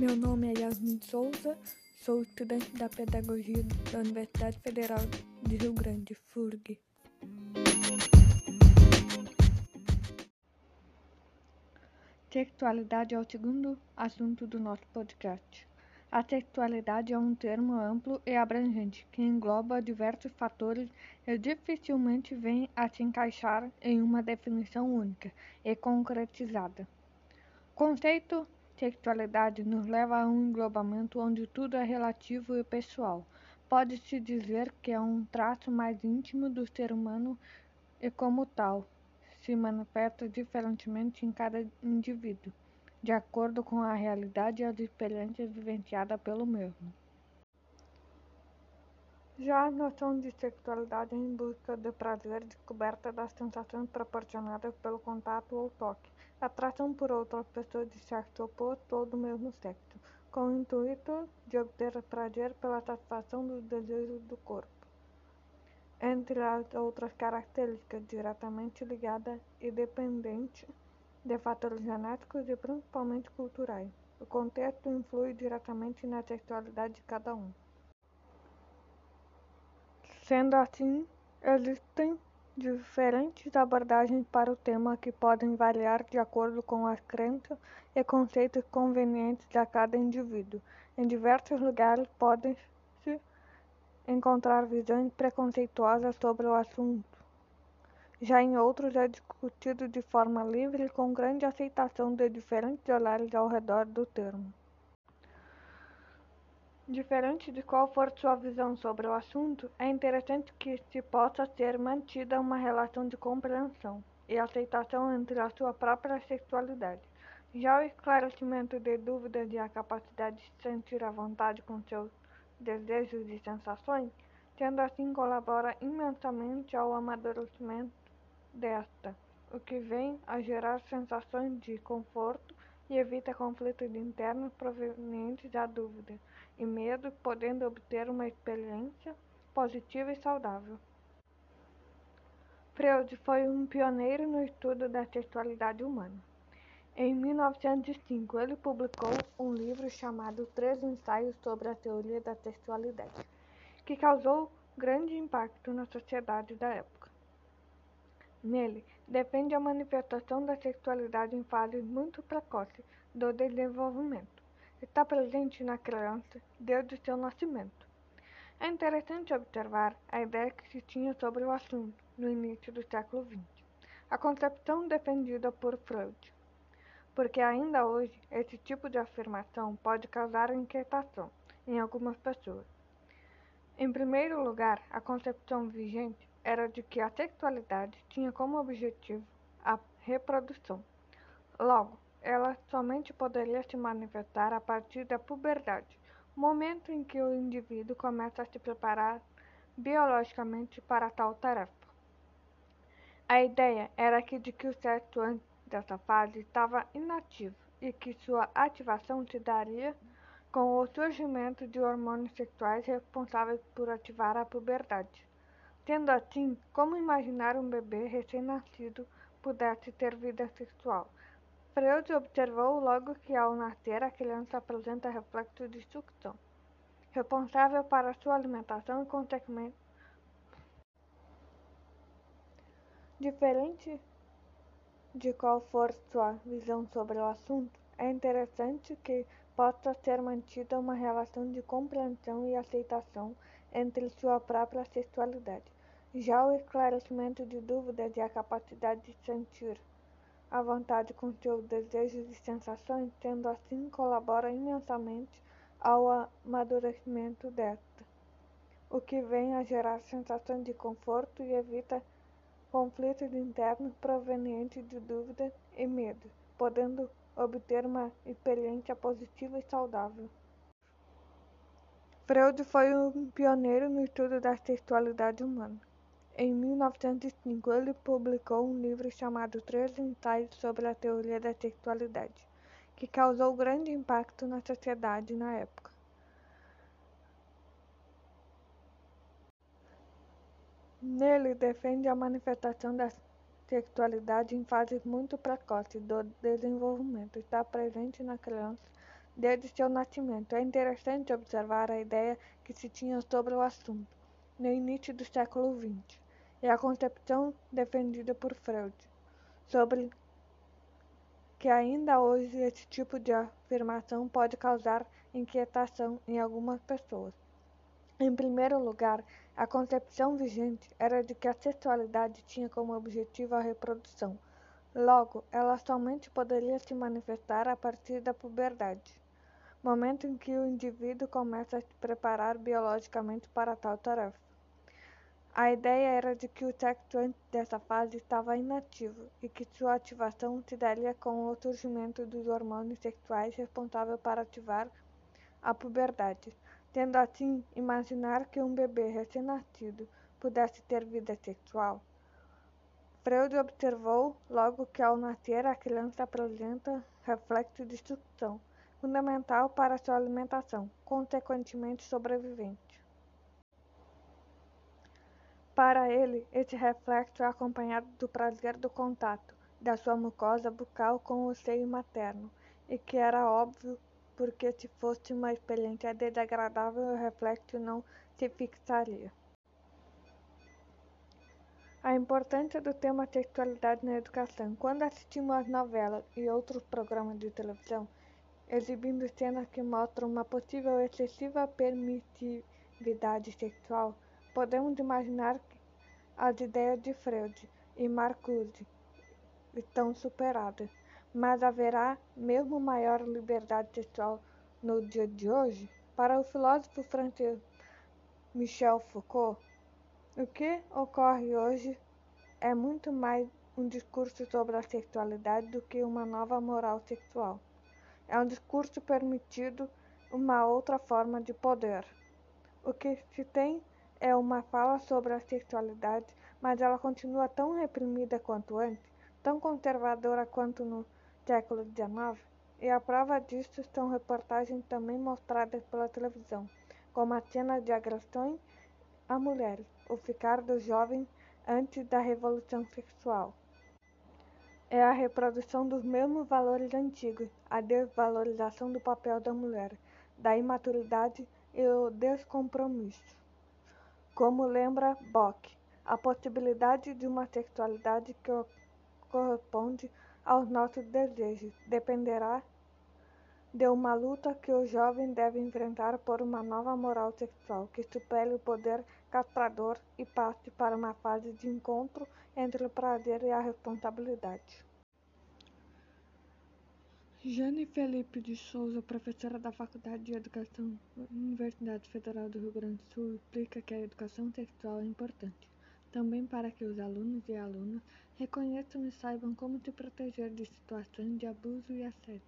Meu nome é Yasmin Souza, sou estudante da Pedagogia da Universidade Federal de Rio Grande, FURG. Textualidade é o segundo assunto do nosso podcast. A textualidade é um termo amplo e abrangente que engloba diversos fatores e dificilmente vem a se encaixar em uma definição única e concretizada. Conceito textualidade nos leva a um englobamento onde tudo é relativo e pessoal. Pode-se dizer que é um traço mais íntimo do ser humano e, como tal, se manifesta diferentemente em cada indivíduo, de acordo com a realidade e as experiências vivenciadas pelo mesmo. Já a noção de sexualidade em busca de prazer, descoberta das sensações proporcionadas pelo contato ou toque, atração por outras pessoas de sexo oposto ou do mesmo sexo, com o intuito de obter prazer pela satisfação dos desejos do corpo entre as outras características diretamente ligadas e dependentes de fatores genéticos e principalmente culturais. O contexto influi diretamente na sexualidade de cada um. Sendo assim, existem diferentes abordagens para o tema que podem variar de acordo com as crenças e conceitos convenientes a cada indivíduo. Em diversos lugares podem-se encontrar visões preconceituosas sobre o assunto. Já em outros é discutido de forma livre com grande aceitação de diferentes olhares ao redor do termo. Diferente de qual for sua visão sobre o assunto, é interessante que se possa ser mantida uma relação de compreensão e aceitação entre a sua própria sexualidade. Já o esclarecimento de dúvidas e a capacidade de sentir à vontade com seus desejos e sensações, tendo assim colabora imensamente ao amadurecimento desta, o que vem a gerar sensações de conforto e evita conflitos internos provenientes da dúvida e medo, podendo obter uma experiência positiva e saudável. Freud foi um pioneiro no estudo da sexualidade humana. Em 1905, ele publicou um livro chamado Três Ensaios sobre a Teoria da Sexualidade, que causou grande impacto na sociedade da época. Nele, defende a manifestação da sexualidade em fases muito precoces do desenvolvimento. Está presente na criança desde seu nascimento. É interessante observar a ideia que se tinha sobre o assunto no início do século XX, a concepção defendida por Freud porque ainda hoje esse tipo de afirmação pode causar inquietação em algumas pessoas. Em primeiro lugar, a concepção vigente era de que a sexualidade tinha como objetivo a reprodução. Logo, ela somente poderia se manifestar a partir da puberdade, momento em que o indivíduo começa a se preparar biologicamente para tal tarefa. A ideia era que de que o sexo antes dessa fase estava inativo e que sua ativação se daria com o surgimento de hormônios sexuais responsáveis por ativar a puberdade. Sendo assim, como imaginar um bebê recém-nascido pudesse ter vida sexual? Freud observou logo que ao nascer a criança apresenta reflexo de sucção, responsável para sua alimentação e consequentemente diferente de qual for sua visão sobre o assunto, é interessante que possa ser mantida uma relação de compreensão e aceitação entre sua própria sexualidade. Já o esclarecimento de dúvidas e a capacidade de sentir à vontade com seus desejos e sensações, tendo assim colabora imensamente ao amadurecimento desta, o que vem a gerar sensações de conforto e evita conflitos internos provenientes de dúvidas e medo, podendo obter uma experiência positiva e saudável. Freud foi um pioneiro no estudo da sexualidade humana. Em 1905, ele publicou um livro chamado Três Ensaios sobre a Teoria da Sexualidade, que causou grande impacto na sociedade na época. Nele defende a manifestação da sexualidade em fases muito precoces do desenvolvimento. Está presente na criança desde seu nascimento. É interessante observar a ideia que se tinha sobre o assunto no início do século XX e a concepção defendida por Freud sobre que ainda hoje esse tipo de afirmação pode causar inquietação em algumas pessoas. Em primeiro lugar, a concepção vigente era de que a sexualidade tinha como objetivo a reprodução. Logo, ela somente poderia se manifestar a partir da puberdade, momento em que o indivíduo começa a se preparar biologicamente para tal tarefa. A ideia era de que o sexo antes dessa fase estava inativo e que sua ativação se daria com o surgimento dos hormônios sexuais responsáveis para ativar a puberdade. Tendo assim, imaginar que um bebê recém-nascido pudesse ter vida sexual. Freud observou logo que ao nascer a criança apresenta reflexo de sucção, fundamental para sua alimentação, consequentemente sobrevivente. Para ele, esse reflexo é acompanhado do prazer do contato da sua mucosa bucal com o seio materno, e que era óbvio porque se fosse uma experiência desagradável o reflexo não se fixaria. A importância do tema sexualidade na educação. Quando assistimos às novelas e outros programas de televisão, exibindo cenas que mostram uma possível excessiva permissividade sexual, podemos imaginar as ideias de Freud e Marcuse estão superadas. Mas haverá mesmo maior liberdade sexual no dia de hoje? Para o filósofo francês Michel Foucault, o que ocorre hoje é muito mais um discurso sobre a sexualidade do que uma nova moral sexual. É um discurso permitido uma outra forma de poder. O que se tem é uma fala sobre a sexualidade, mas ela continua tão reprimida quanto antes, tão conservadora quanto no século XIX, e a prova disso são reportagens também mostradas pela televisão, como a cena de agressões a mulheres, o ficar do jovem antes da revolução sexual. É a reprodução dos mesmos valores antigos, a desvalorização do papel da mulher, da imaturidade e o descompromisso. Como lembra Bock, a possibilidade de uma sexualidade que corresponde aos nossos desejos dependerá de uma luta que o jovem deve enfrentar por uma nova moral sexual que supere o poder castrador e passe para uma fase de encontro entre o prazer e a responsabilidade. Jane Felipe de Souza, professora da Faculdade de Educação da Universidade Federal do Rio Grande do Sul, explica que a educação sexual é importante, também para que os alunos e alunas Reconheçam e saibam como se proteger de situações de abuso e assédio.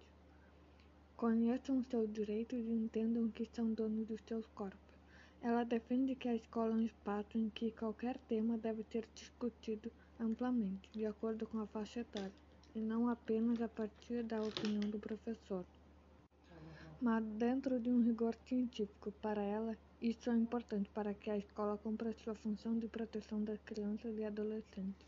Conheçam seus direitos e entendam que são donos dos seus corpos. Ela defende que a escola é um espaço em que qualquer tema deve ser discutido amplamente, de acordo com a faixa etária, e não apenas a partir da opinião do professor. Mas dentro de um rigor científico, para ela, isso é importante para que a escola cumpra sua função de proteção das crianças e adolescentes.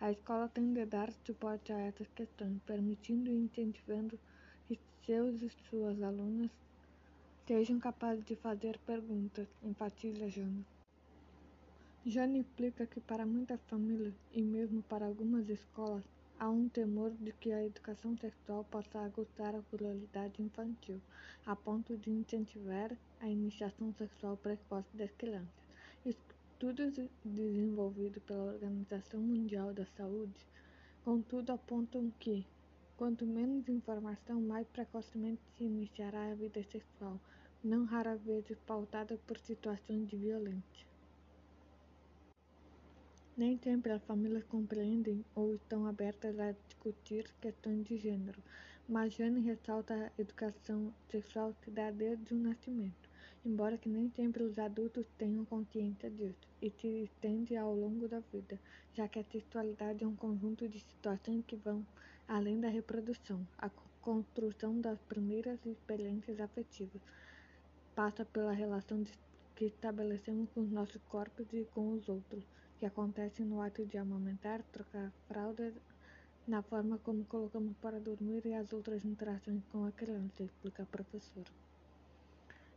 A escola tem de dar suporte a essas questões, permitindo e incentivando que seus e suas alunas sejam capazes de fazer perguntas, enfatiza Jana. Jana explica que para muitas famílias, e mesmo para algumas escolas, há um temor de que a educação sexual possa aguçar a pluralidade infantil, a ponto de incentivar a iniciação sexual precoce das crianças. Estudos desenvolvidos pela Organização Mundial da Saúde, contudo, apontam que, quanto menos informação, mais precocemente se iniciará a vida sexual, não rara vez pautada por situações de violência. Nem sempre as famílias compreendem ou estão abertas a discutir questões de gênero, mas Jane ressalta a educação sexual se dá desde o nascimento embora que nem sempre os adultos tenham consciência disso, e se estende ao longo da vida, já que a sexualidade é um conjunto de situações que vão além da reprodução. A construção das primeiras experiências afetivas passa pela relação que estabelecemos com os nossos corpos e com os outros, que acontece no ato de amamentar, trocar fraldas, na forma como colocamos para dormir e as outras interações com a criança, explica a professora.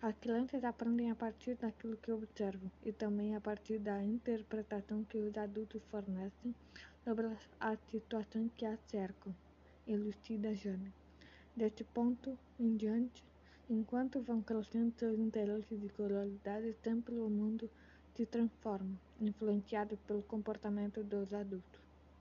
As crianças aprendem a partir daquilo que observam e também a partir da interpretação que os adultos fornecem sobre as situações que as cercam, elucida Jane. Deste ponto em diante, enquanto vão crescendo seus interesses e curiosidades, sempre o mundo se transforma, influenciado pelo comportamento dos adultos.